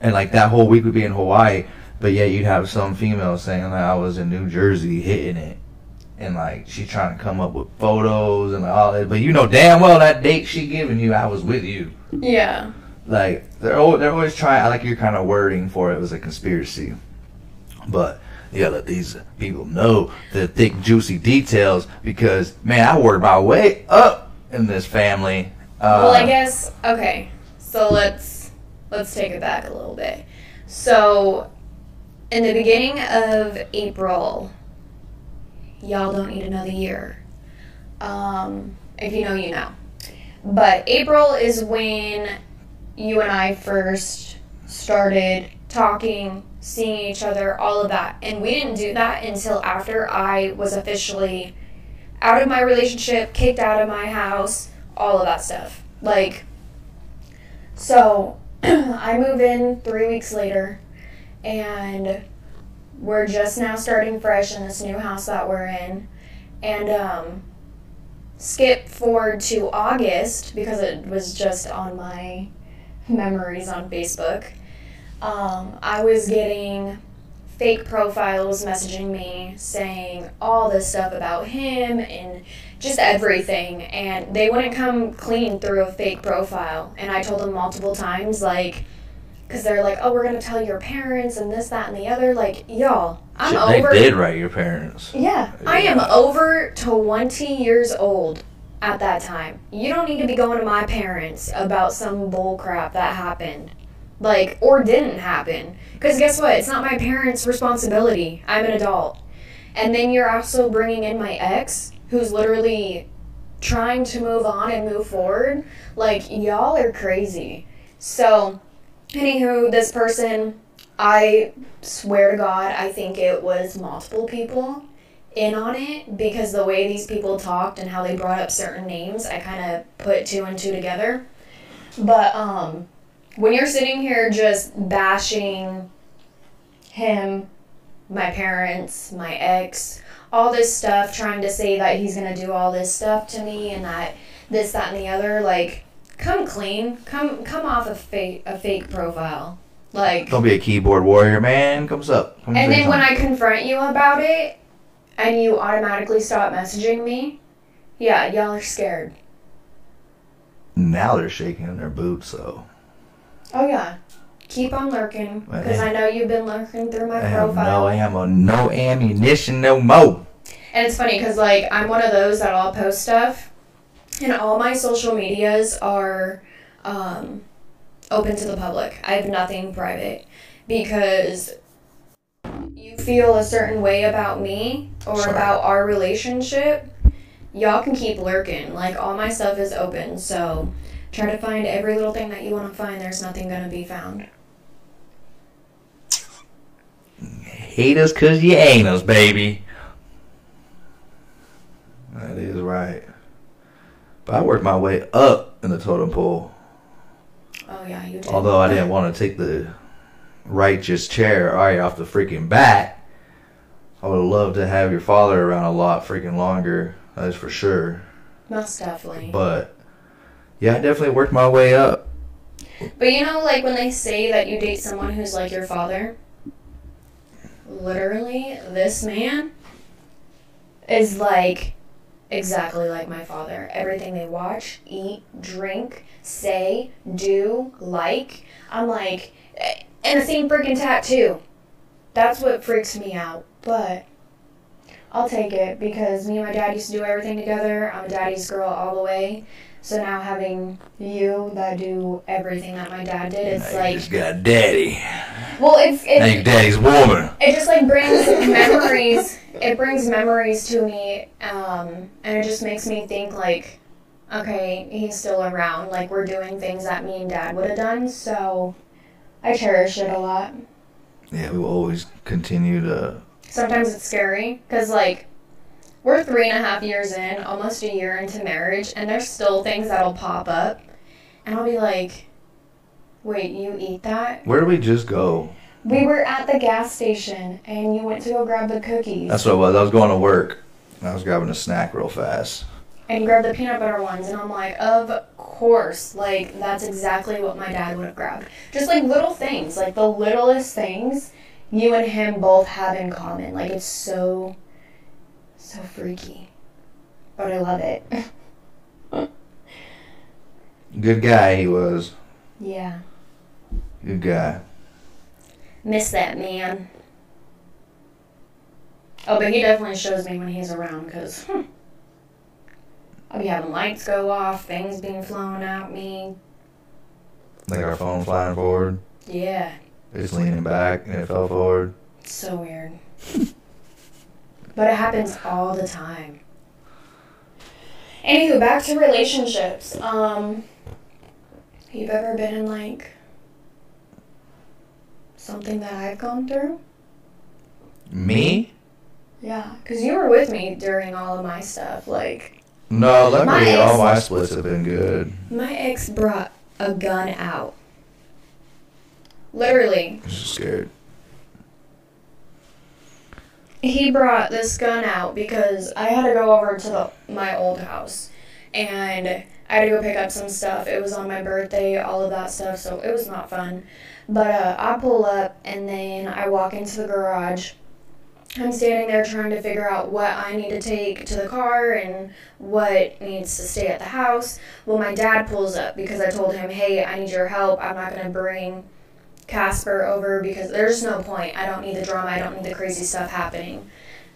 and like that whole week would be in Hawaii. But yeah, you'd have some female saying that I was in New Jersey hitting it, and like she's trying to come up with photos and all that. But you know damn well that date she giving you, I was with you. Yeah. Like they're al- they're always trying. I like your kind of wording for it was a conspiracy, but yeah, let these people know the thick juicy details because man, I worked my way up in this family. Uh, well, I guess okay. So let's let's take it back a little bit. So, in the beginning of April, y'all don't need another year. Um, if you know, you know. But April is when you and I first started talking, seeing each other, all of that. And we didn't do that until after I was officially out of my relationship, kicked out of my house, all of that stuff. Like, so I move in three weeks later, and we're just now starting fresh in this new house that we're in. And, um, skip forward to August because it was just on my memories on Facebook. Um, I was getting fake profiles messaging me saying all this stuff about him and just everything and they wouldn't come clean through a fake profile and i told them multiple times like because they're like oh we're gonna tell your parents and this that and the other like y'all i'm over they did write your parents. yeah, I am over 20 years old at that time. You don't need to be going to my parents about some bull crap that happened. Like, or didn't happen. Because guess what? It's not my parents' responsibility. I'm an adult. And then you're also bringing in my ex, who's literally trying to move on and move forward. Like, y'all are crazy. So, anywho, this person, I swear to God, I think it was multiple people in on it because the way these people talked and how they brought up certain names, I kind of put two and two together. But um, when you're sitting here just bashing him, my parents, my ex, all this stuff, trying to say that he's gonna do all this stuff to me and that this, that, and the other, like, come clean, come, come off a fake, a fake profile. Like, Don't be a keyboard warrior, man. Comes up. Come and then when. I confront you about it, and you automatically stop messaging me, yeah, y'all are scared. now they're shaking in their boots, so Oh yeah, keep on lurking because I know you've been lurking through my I have profile. no ammo, no ammunition, no mo. And it's funny because like I'm one of those that I'll post stuff, and all my social medias are um, open to the public. I have nothing private because you feel a certain way about me or Sorry. about our relationship. Y'all can keep lurking. Like all my stuff is open, so try to find every little thing that you want to find. There's nothing gonna be found. Hate us cause you ain't us, baby. That is right. But I worked my way up in the totem pole. Oh yeah, you did. Although I didn't want to take the righteous chair right off the freaking bat. I would love to have your father around a lot freaking longer. That's for sure. Most definitely. But yeah, I definitely worked my way up. But you know, like when they say that you date someone who's like your father, literally, this man is like exactly like my father. Everything they watch, eat, drink, say, do, like. I'm like, eh, and the same freaking tattoo. That's what freaks me out. But I'll take it because me and my dad used to do everything together. I'm a daddy's girl all the way. So now having you that do everything that my dad did, it's Now you like, just got daddy. well, it's Now it's you daddy's woman. it just like brings memories. It brings memories to me, um, and it just makes me think like, okay, he's still around. Like we're doing things that me and dad would have done. So I cherish it a lot. Yeah, we will always continue to. Sometimes it's scary because like we're three and a half years in, almost a year into marriage, and there's still things that'll pop up, and I'll be like, wait, you eat that? Where do we just go? We were at the gas station, and you went to go grab the cookies. That's what it was. I was going to work. and I was grabbing a snack real fast. and grab the peanut butter ones and I'm like, of course, like that's exactly what my dad would have grabbed. Just like little things, like the littlest things you and him both have in common. Like it's so so freaky. But I love it. Good guy he was. yeah. Good guy. Miss that man. Oh, but he definitely shows me when he's around because hmm, I'll be having lights go off, things being flown at me. Like our phone flying forward. Yeah, It's leaning back and it fell forward. it's so weird. but it happens all the time. Anywho, back to relationships. Um, you've ever been in like something that I've gone through? Me? Yeah, because you were with me during all of my stuff. Like, No, luckily ex- all my splits have been good. my ex brought a gun out. Literally, I'm scared. He brought this gun out because I had to go over to the, my old house and I had to go pick up some stuff. It was on my birthday, all of that stuff, so it was not fun. But uh, I pull up and then I walk into the garage. I'm standing there trying to figure out what I need to take to the car and what needs to stay at the house. Well, my dad pulls up because I told him, hey, I need your help. I'm not going to bring Casper over because there's no point. I don't need the drama. I don't need the crazy stuff happening.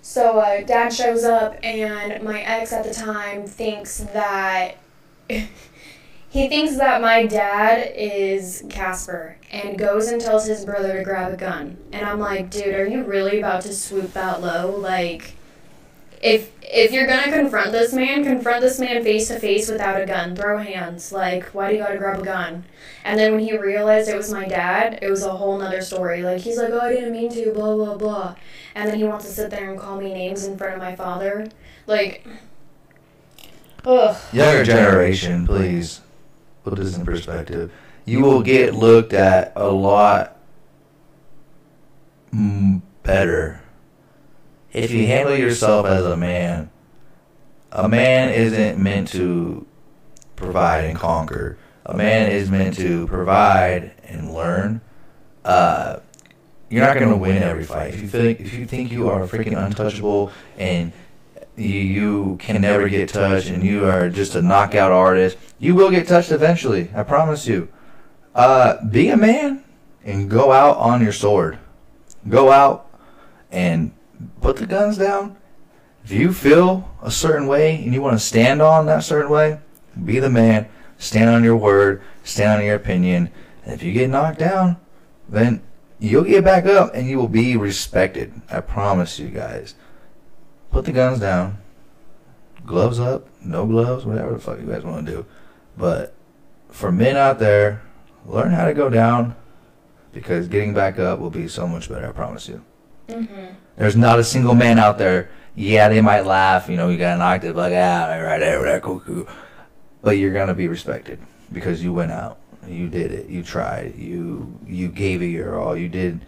So uh, dad shows up, and my ex at the time thinks that he thinks that my dad is Casper and goes and tells his brother to grab a gun. And I'm like, dude, are you really about to swoop that low? Like, if if you're gonna confront this man, confront this man face to face without a gun. Throw hands. Like, why do you gotta grab a gun? And then when he realized it was my dad, it was a whole nother story. Like he's like, Oh, I didn't mean to, blah blah blah. And then he wants to sit there and call me names in front of my father. Like Ugh. Younger generation, please put this in perspective. You will get looked at a lot better if you handle yourself as a man. A man isn't meant to provide and conquer. A man is meant to provide and learn, uh, you're not gonna win every fight. If you think if you think you are freaking untouchable and you, you can never get touched and you are just a knockout artist, you will get touched eventually. I promise you. Uh, be a man and go out on your sword. Go out and put the guns down. If you feel a certain way and you want to stand on that certain way, be the man. Stand on your word. Stand on your opinion. And if you get knocked down, then you'll get back up and you will be respected. I promise you guys. Put the guns down. Gloves up, no gloves, whatever the fuck you guys want to do. But for men out there, learn how to go down because getting back up will be so much better, I promise you. Mm-hmm. There's not a single man out there. Yeah, they might laugh, you know, you got knocked the fuck out, right there, right, cool, cool. But you're gonna be respected because you went out, you did it, you tried, you you gave it your all, you did.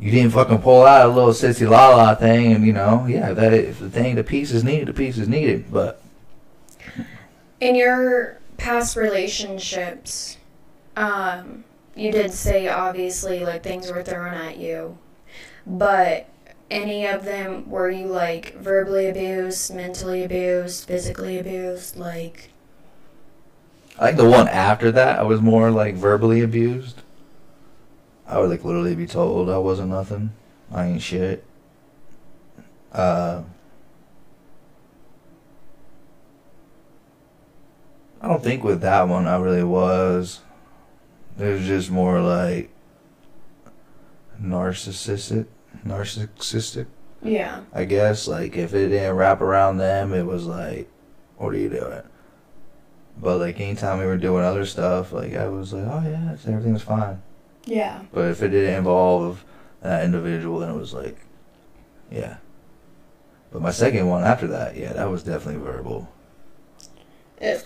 You didn't fucking pull out a little sissy la la thing, and you know, yeah, that if the thing, the piece is needed, the piece is needed. But In your past relationships, um, you did say obviously like things were thrown at you, but any of them were you like verbally abused, mentally abused, physically abused? Like, I think the one after that, I was more like verbally abused. I would like literally be told I wasn't nothing. I ain't shit. Uh, I don't think with that one I really was. It was just more like narcissistic, narcissistic. yeah, I guess like if it didn't wrap around them, it was like, what are you doing? But like anytime we were doing other stuff, like I was like, oh yeah, everything's fine. yeah, But if it didn't involve that individual, then it was like, yeah. But my second one after that, yeah, that was definitely verbal. Ugh.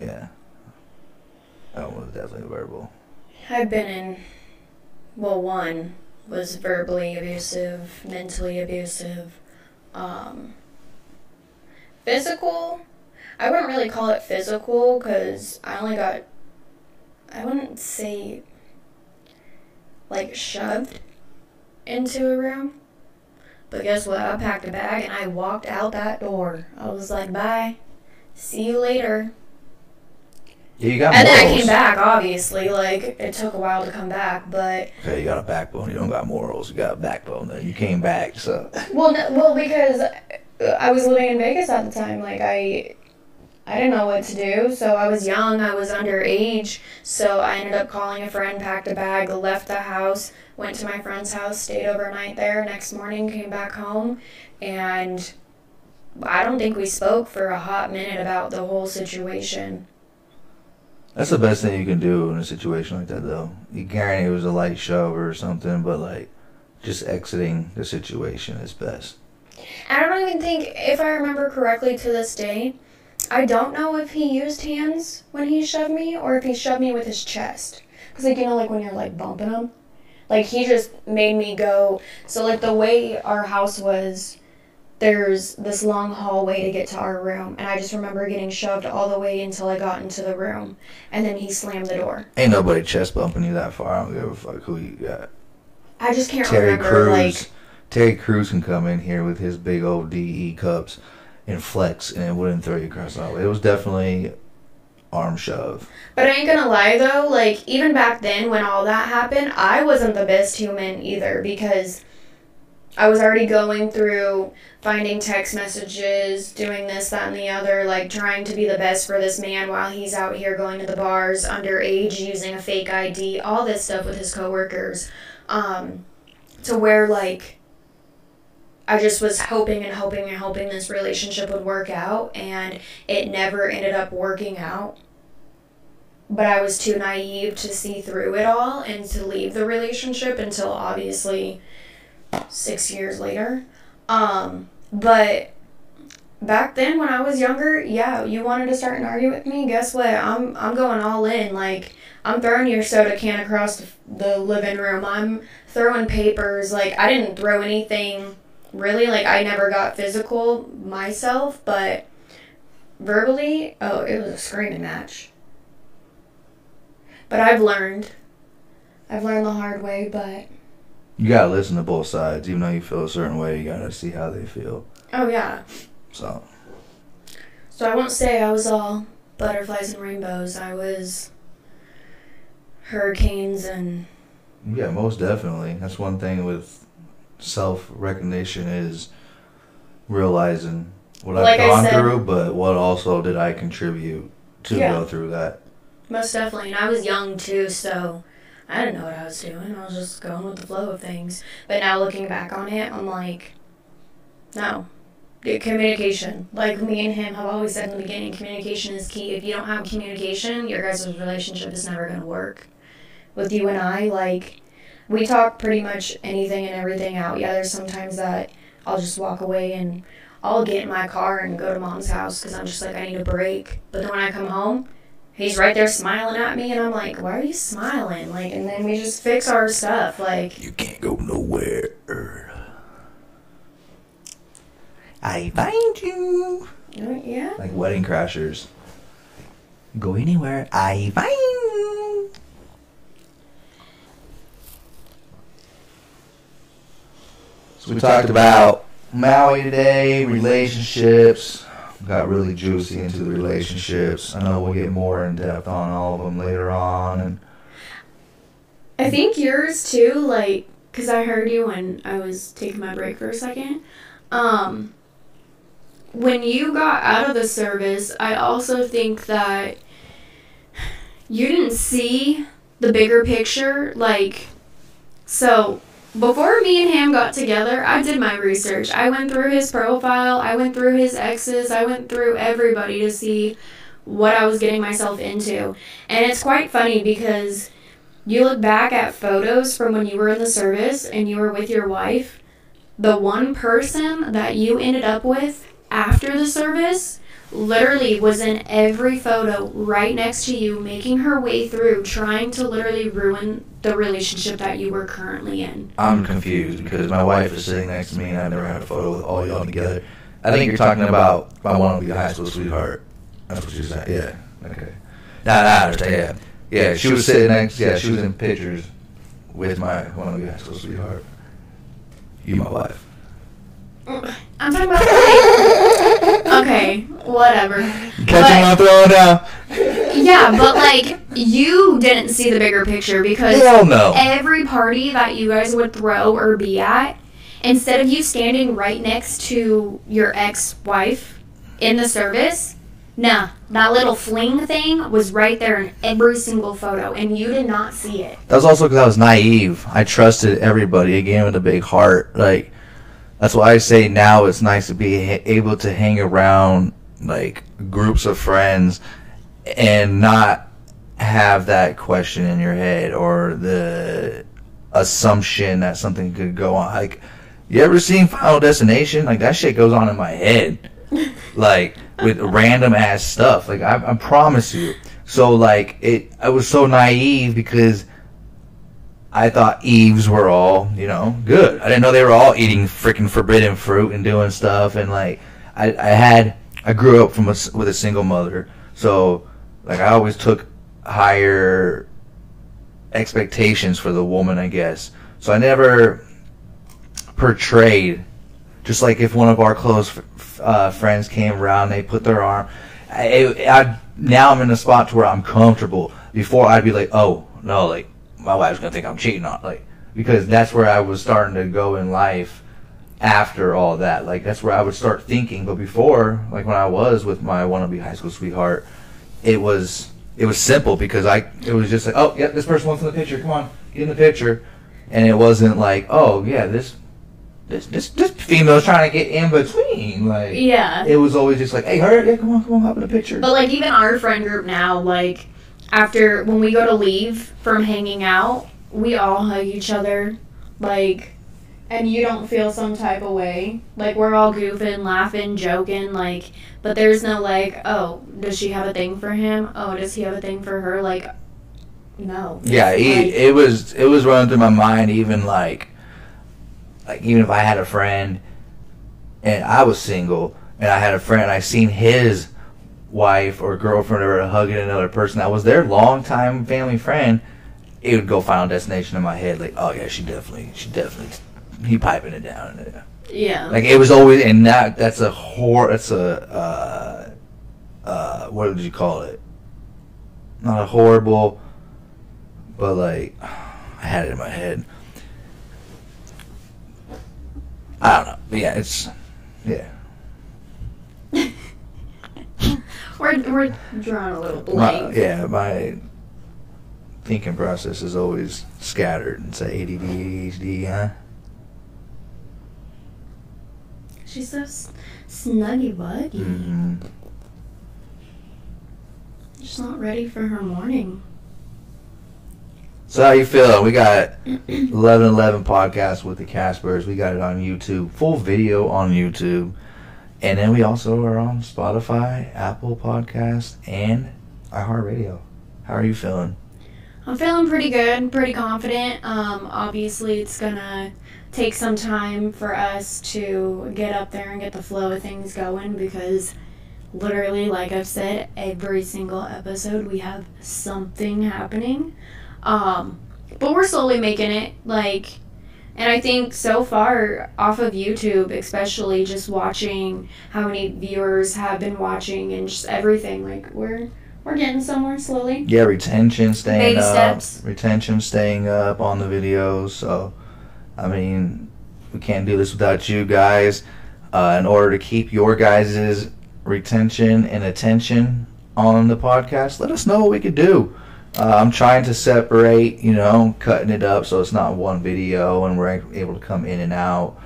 Yeah, that one was definitely verbal. I've been in. Well, one was verbally abusive, mentally abusive, um, physical. I wouldn't really call it physical because I only got. I wouldn't say. Like shoved into a room. But guess what? I packed a bag and I walked out that door. I was like, bye. See you later. Yeah, you got And then I came back, obviously. Like, it took a while to come back, but. Okay, you got a backbone. You don't got morals. You got a backbone. Then you came back. So Well, no, well, because I was living in Vegas at the time. Like, I. I didn't know what to do, so I was young, I was underage, so I ended up calling a friend, packed a bag, left the house, went to my friend's house, stayed overnight there. Next morning, came back home, and I don't think we spoke for a hot minute about the whole situation. That's the best thing you can do in a situation like that, though. You guarantee it was a light shove or something, but like just exiting the situation is best. I don't even think, if I remember correctly to this day, I don't know if he used hands when he shoved me or if he shoved me with his chest. Because, like, you know, like when you're like bumping him? Like, he just made me go. So, like, the way our house was, there's this long hallway to get to our room. And I just remember getting shoved all the way until I got into the room. And then he slammed the door. Ain't nobody chest bumping you that far. I don't give a fuck who you got. I just can't Terry remember, Crews. like. Terry Crews can come in here with his big old DE cups and flex, and it wouldn't throw you across the hallway. It was definitely arm shove. But I ain't gonna lie though, like even back then when all that happened, I wasn't the best human either because I was already going through finding text messages, doing this, that, and the other, like trying to be the best for this man while he's out here going to the bars underage, using a fake ID, all this stuff with his coworkers. Um, to where like I just was hoping and hoping and hoping this relationship would work out, and it never ended up working out but I was too naive to see through it all and to leave the relationship until obviously six years later. Um, but back then when I was younger, yeah, you wanted to start an argument with me. Guess what? I'm I'm going all in. Like I'm throwing your soda can across the, the living room. I'm throwing papers. Like I didn't throw anything really. Like I never got physical myself, but verbally, oh, it was a screaming match. But I've learned. I've learned the hard way, but You gotta listen to both sides. Even though you feel a certain way, you gotta see how they feel. oh yeah. So So I won't say I was all butterflies and rainbows. I was hurricanes and yeah, most definitely. That's one thing with self recognition is realizing what Like I've gone said- through, but what also did I contribute to Yeah. go through that. most definitely. And I was young too, so I didn't know what I was doing. I was just going with the flow of things. But now looking back on it, I'm like, no. Communication. Like me and him have always said in the beginning, communication is key. If you don't have communication, your guys' relationship is never gonna work. With you and I, like we talk pretty much anything and everything out. Yeah, there's sometimes that I'll just walk away and I'll get in my car and go to mom's house because I'm just like I need a break. But then when I come home, he's right there smiling at me, and I'm like, why are you smiling? Like, and then we just fix our stuff. Like, You can't go nowhere. I find you. oh, yeah. Like wedding crashers. Go anywhere. I find you. So we talked about Maui today, relationships. Got really juicy into the relationships. I know we'll get more in depth on all of them later on. And I think yours too, like, because I heard you when I was taking my break for a second. Um, when you got out of the service, I also think that you didn't see the bigger picture. Like, so before me and him got together, I did my research. I went through his profile, I went through his exes, I went through everybody to see what I was getting myself into. And it's quite funny because you look back at photos from when you were in the service and you were with your wife, the one person that you ended up with after the service literally was in every photo right next to you, making her way through, trying to literally ruin the relationship that you were currently in. I'm confused because my wife is sitting next to me and I've never had a photo with all y'all together. I think you're talking about my one to be high school sweetheart. That's what you said. Yeah. Okay. Nah, nah, I understand. Yeah. Yeah, she was sitting next. Yeah, she was in pictures with my one to be high school sweetheart. You, my wife. I'm talking about like, okay, whatever. Catching But- my throwing down. Yeah, but like you didn't see the bigger picture because Hell no. every party that you guys would throw or be at, instead of you standing right next to your ex-wife in the service, nah, that little fling thing was right there in every single photo, and you did not see it. That was also because I was naive. I trusted everybody again with a big heart. Like that's why I say now it's nice to be able to hang around like groups of friends and not have that question in your head or the assumption that something could go on. Like you ever seen Final Destination? Like that shit goes on in my head. like with random ass stuff. Like I, I promise you. So like it, I was so naive because I thought Eves were all you know good. I didn't know they were all eating freaking forbidden fruit and doing stuff. And like I, I had, I grew up from a with a single mother, so like I always took higher expectations for the woman, I guess. So I never portrayed just like if one of our close uh, friends came around, they put their arm. I, I now I'm in a spot to where I'm comfortable. Before I'd be like, oh no, like my wife's gonna think I'm cheating on, like because that's where I was starting to go in life after all that. Like that's where I would start thinking. But before, like when I was with my wannabe high school sweetheart, it was it was simple because I it was just like, oh yeah, this person wants in the picture. Come on, get in the picture, and it wasn't like, oh yeah, this this this this female's trying to get in between. Like Yeah. it was always just like, hey, hurry, yeah, come on, come on, hop in the picture. But like even our friend group now, like after when we go to leave from hanging out, we all hug each other, like, and you don't feel some type of way. Like we're all goofing, laughing, joking, like, but there's no like, oh, does she have a thing for him? Oh, does he have a thing for her? Like, no. Yeah, it, like- it was it was running through my mind even like like even if I had a friend and I was single and I had a friend I seen his wife or girlfriend or hugging another person that was their longtime family friend it would go Final Destination in my head. Like, oh yeah, she definitely, she definitely, he piping it down. Yeah. Like it was always, and that that's a hor, that's a, uh, uh, what did you call it? Not a horrible, but like, I had it in my head. I don't know. But yeah, it's, yeah. we're we're drawing a little My, blank. yeah, my thinking process is always scattered. It's ADD, ADHD, huh? She's so s- snuggy wuggy. hmm She's not ready for her morning. So how you feeling? We got eleven eleven podcast with the Caspers. We got it on YouTube, full video on YouTube, and then we also are on Spotify, Apple Podcast, and iHeartRadio. How are you feeling? I'm feeling pretty good, pretty confident. Um, obviously, it's gonna take some time for us to get up there and get the flow of things going because literally, like I've said, every single episode we have something happening. Um, but we're slowly making it. Like, and I think so far off of YouTube, especially just watching how many viewers have been watching and just everything, like we're we're getting somewhere slowly. Yeah, retention staying Baby up. steps. Retention staying up on the videos. So, I mean, we can't do this without you guys. Uh, in order to keep your guys' retention and attention on the podcast, let us know what we could do. Uh, I'm trying to separate, you know, cutting it up so it's not one video and we're able to come in and out.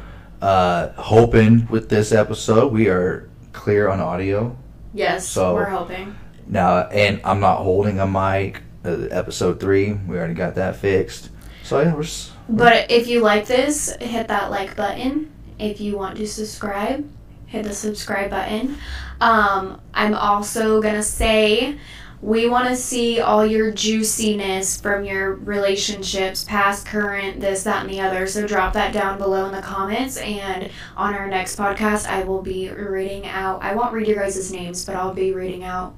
Uh, hoping with this episode we are clear on audio. Yes, So- we're hoping. Now, and I'm not holding a mic. Uh, episode three, we already got that fixed. So yeah, we're. s- But if you like this, hit that like button. If you want to subscribe, hit the subscribe button. Um, I'm also gonna say we want to see all your juiciness from your relationships, past, current, this, that, and the other. So drop that down below in the comments. And on our next podcast, I will be reading out. I won't read your guys' names, but I'll be reading out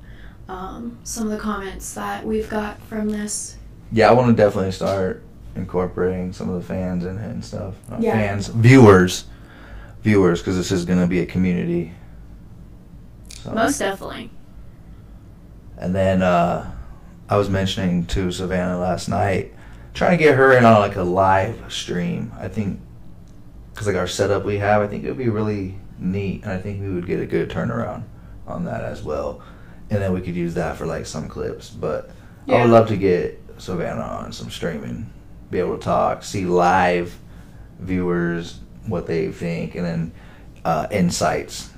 um, some of the comments that we've got from this. Yeah, I want to definitely start incorporating some of the fans in it and stuff. Not Yeah. Fans, viewers, viewers, because this is going to be a community. So. Most definitely. And then uh, I was mentioning to Savannah last night, trying to get her in on like a live stream. I think because like our setup we have, I think it would be really neat, and I think we would get a good turnaround on that as well. And then we could use that for like some clips. But I would love to get Savannah on some streaming, be able to talk, see live viewers what they think, and then uh, insights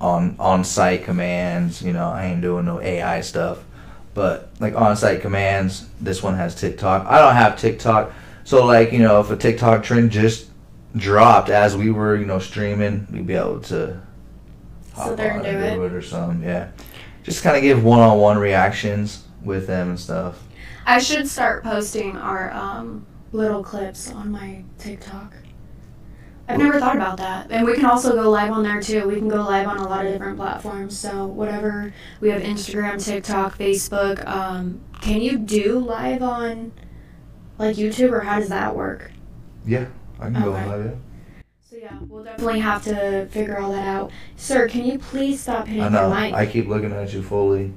on on site commands. You know, I ain't doing no AI stuff, but like on site commands. This one has TikTok. I don't have TikTok, so like you know, if a TikTok trend just dropped as we were you know streaming, we'd be able to Sit there and do it. or something. Yeah, just kind of give one on one reactions with them and stuff. I should start posting our um, little clips on my TikTok. I've never thought about that. And we can also go live on there too. We can go live on a lot of different platforms. So, whatever. We have Instagram, TikTok, Facebook. Um, can you do live on like YouTube or how does that work? Yeah, I can go Okay. live. Yeah. So, yeah, we'll definitely have to figure all that out. Sir, can you please stop hitting I know. mic? I keep looking at you fully.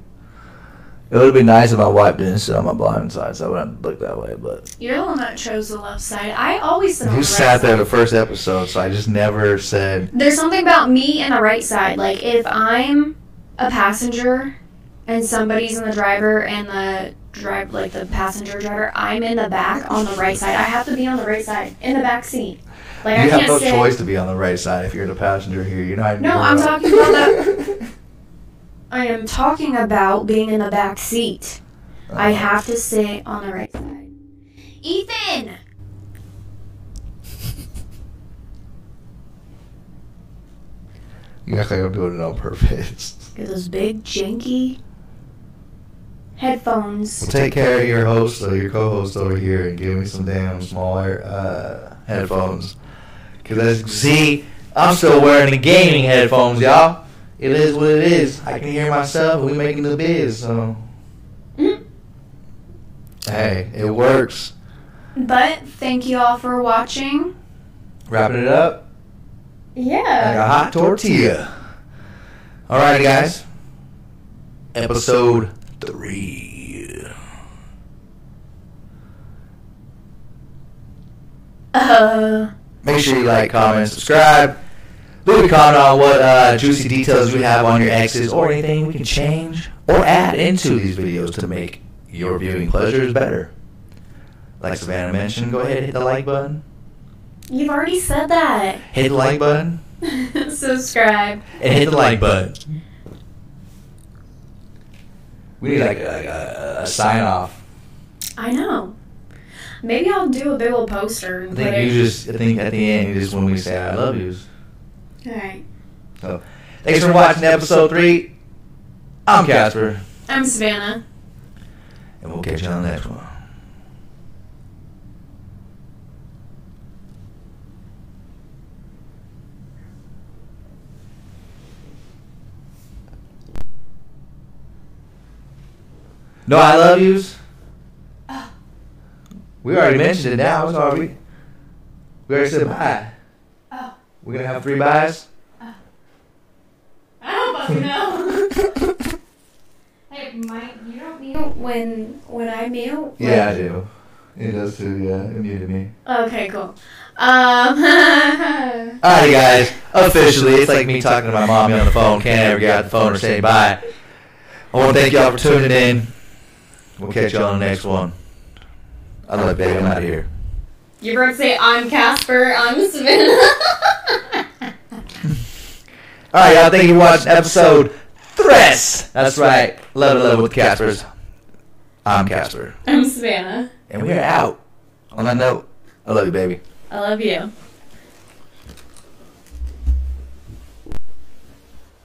It would be nice if my wife didn't sit on my blind side, so I wouldn't have look that way. But You're the one that chose the left side. I always sit on you the right sat there side. the first episode, so I just never said. There's something about me and the right side. Like if I'm a passenger and somebody's in the driver and the drive like the passenger driver, I'm in the back on the right side. I have to be on the right side in the back seat. Like I you have can't no sit. choice to be on the right side if you're the passenger here. You're not. No, I'm talking about the- I am talking about being in the back seat. I Uh, have to sit on the right side. Ethan. You act like I'm doing it on purpose. Get those big janky headphones. Well, take care of your host or your co-host over here and give me some damn smaller uh, headphones. Cause as see, I'm still wearing the gaming headphones, y'all. It is what it is. I can hear myself. We making the biz, so. Mhm. Hey, it works. But thank you all for watching. Wrapping it up like a Yeah. hot tortilla. Alrighty, guys. Episode three. Uh, Make sure you like, comment, subscribe. Comment on what uh, juicy details you have on your exes or anything we can change or add into these videos to make your viewing pleasures better. Like Savannah mentioned, go ahead and hit the like button. you've already said that. Hit the like button. Subscribe. And hit the like button. We need like a, a, a sign off. I know. Maybe I'll do a big old poster. I think you just, I think at the end, just when we say I love yous. All right. So, thanks for watching episode three. I'm Casper, I'm Savannah. and we'll catch you on the next one. No, I love yous. Ah. We already mentioned it now. It's already. We already said bye. We're gonna have three buys. I don't fucking know. hey, Mike, you don't mute when when I mute. Yeah, I do. It does too. Yeah, it muted me. Okay, cool. Um. Alrighty, guys. Officially, it's like me talking to my mommy on the phone. Can't ever get out the phone or say bye. I want to thank y'all for tuning in. We'll catch y'all on the next one. I love you, baby. I'm out of here. you were to say I'm Casper. I'm Savannah. All right, y'all. Thank you for watching episode Threats. That's right. Love to love with Caspers. I'm Casper, I'm Savannah. and we are out. On that note, I love you, baby. I love you.